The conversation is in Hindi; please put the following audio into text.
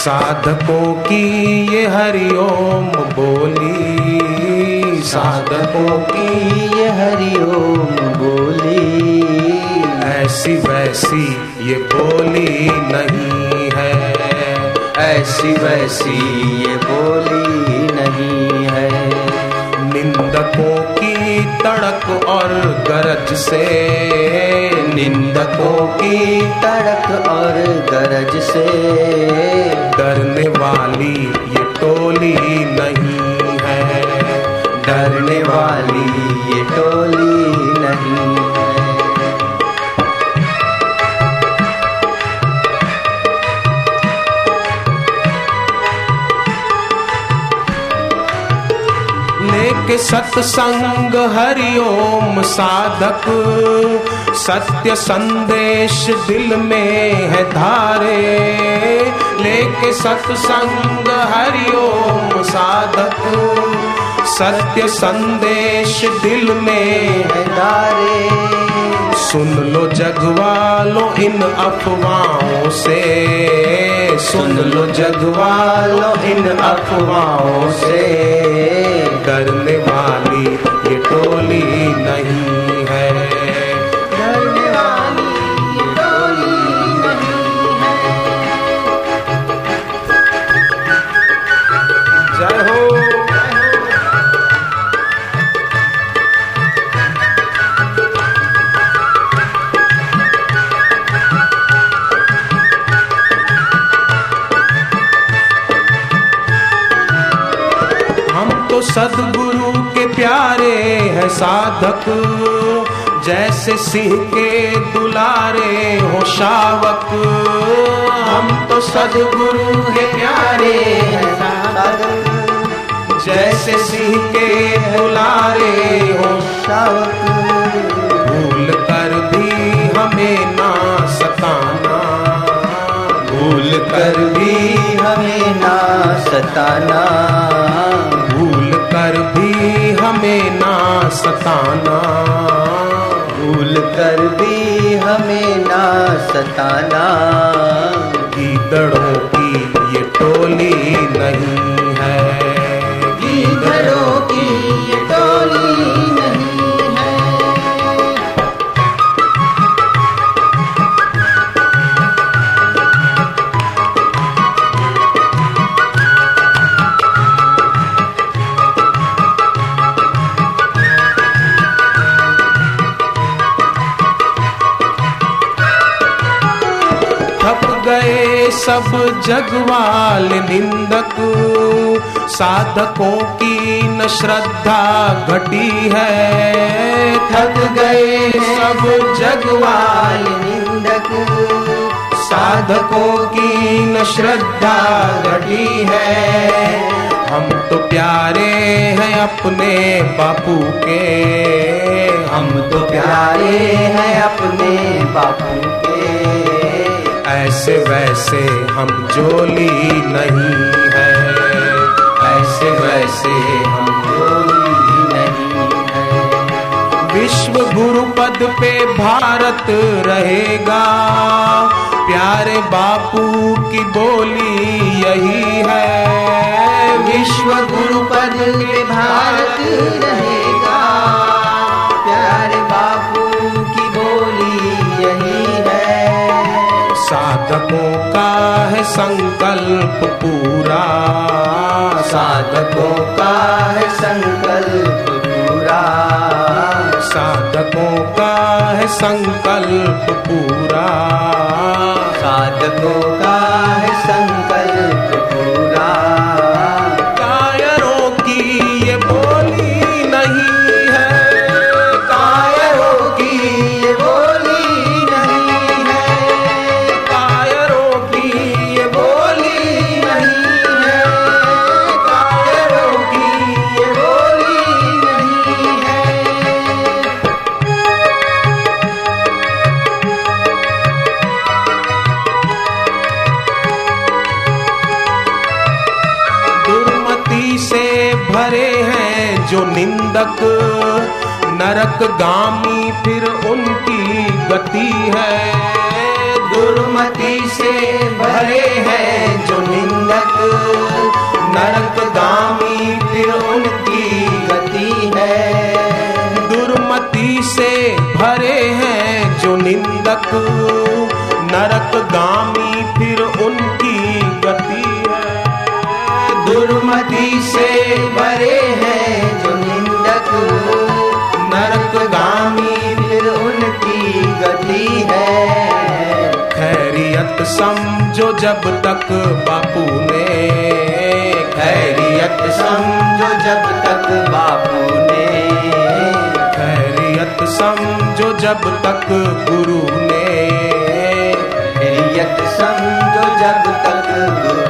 साधकों की ये हरिओम बोली। साधकों की ये हरिओम बोली। ऐसी वैसी ये बोली नहीं है। ऐसी वैसी ये बोली नहीं है। निंदकों की तड़क और गरज से निंदकों की तड़क और गरज से लेके सत्संग हरिओम साधक। सत्य संदेश दिल में है धारे। लेके सत्संग हरिओम साधक। सत्य संदेश दिल में है धारे। सुन लो जगवालो इन अफवाहों से। सुन लो जगवालो इन अफवाहों से। सदगुरु के प्यारे हैं साधक। जैसे सिंह के दुलारे हो शावक। हम तो सदगुरु के प्यारे हैं साधक। जैसे सिंह के दुलारे हो शावक। भूल कर भी हमें ना सताना। भूल कर भी हमें ना सताना। कर भी हमें ना सताना। भूल कर भी हमें ना सताना। सब जगवाल निंदक। साधकों की न श्रद्धा घटी है। थक गए सब जगवाल निंदक। साधकों की न श्रद्धा घटी है। हम तो प्यारे हैं अपने बापू के। हम तो प्यारे हैं अपने बापू ऐसे वैसे हम जोली नहीं है। ऐसे वैसे हम कोई नहीं है। विश्व गुरु पद पे भारत रहेगा। प्यारे बापू की बोली यही है। विश्व गुरु पद पे भारत रहेगा। साधकों का है संकल्प पूरा। साधकों का है संकल्प पूरा। साधकों का है संकल्प पूरा। साधकों का है संकल्प भरे हैं जो निंदक। नरक गामी फिर उनकी गति है। दुर्मति से भरे हैं जो निंदक। नरक नरकगामी फिर उनकी गति है। दुर्मति से भरे हैं जो निंदक। नरक नरकगामी दुर्मति से भरे हैं जो निंदक नरकगामी फिर उनकी गति है। खैरियत समझो जब तक बापू ने। खैरियत समझो जब तक बापू ने। खैरियत समझो जब तक गुरु ने। खैरियत समझो जब तक गुरु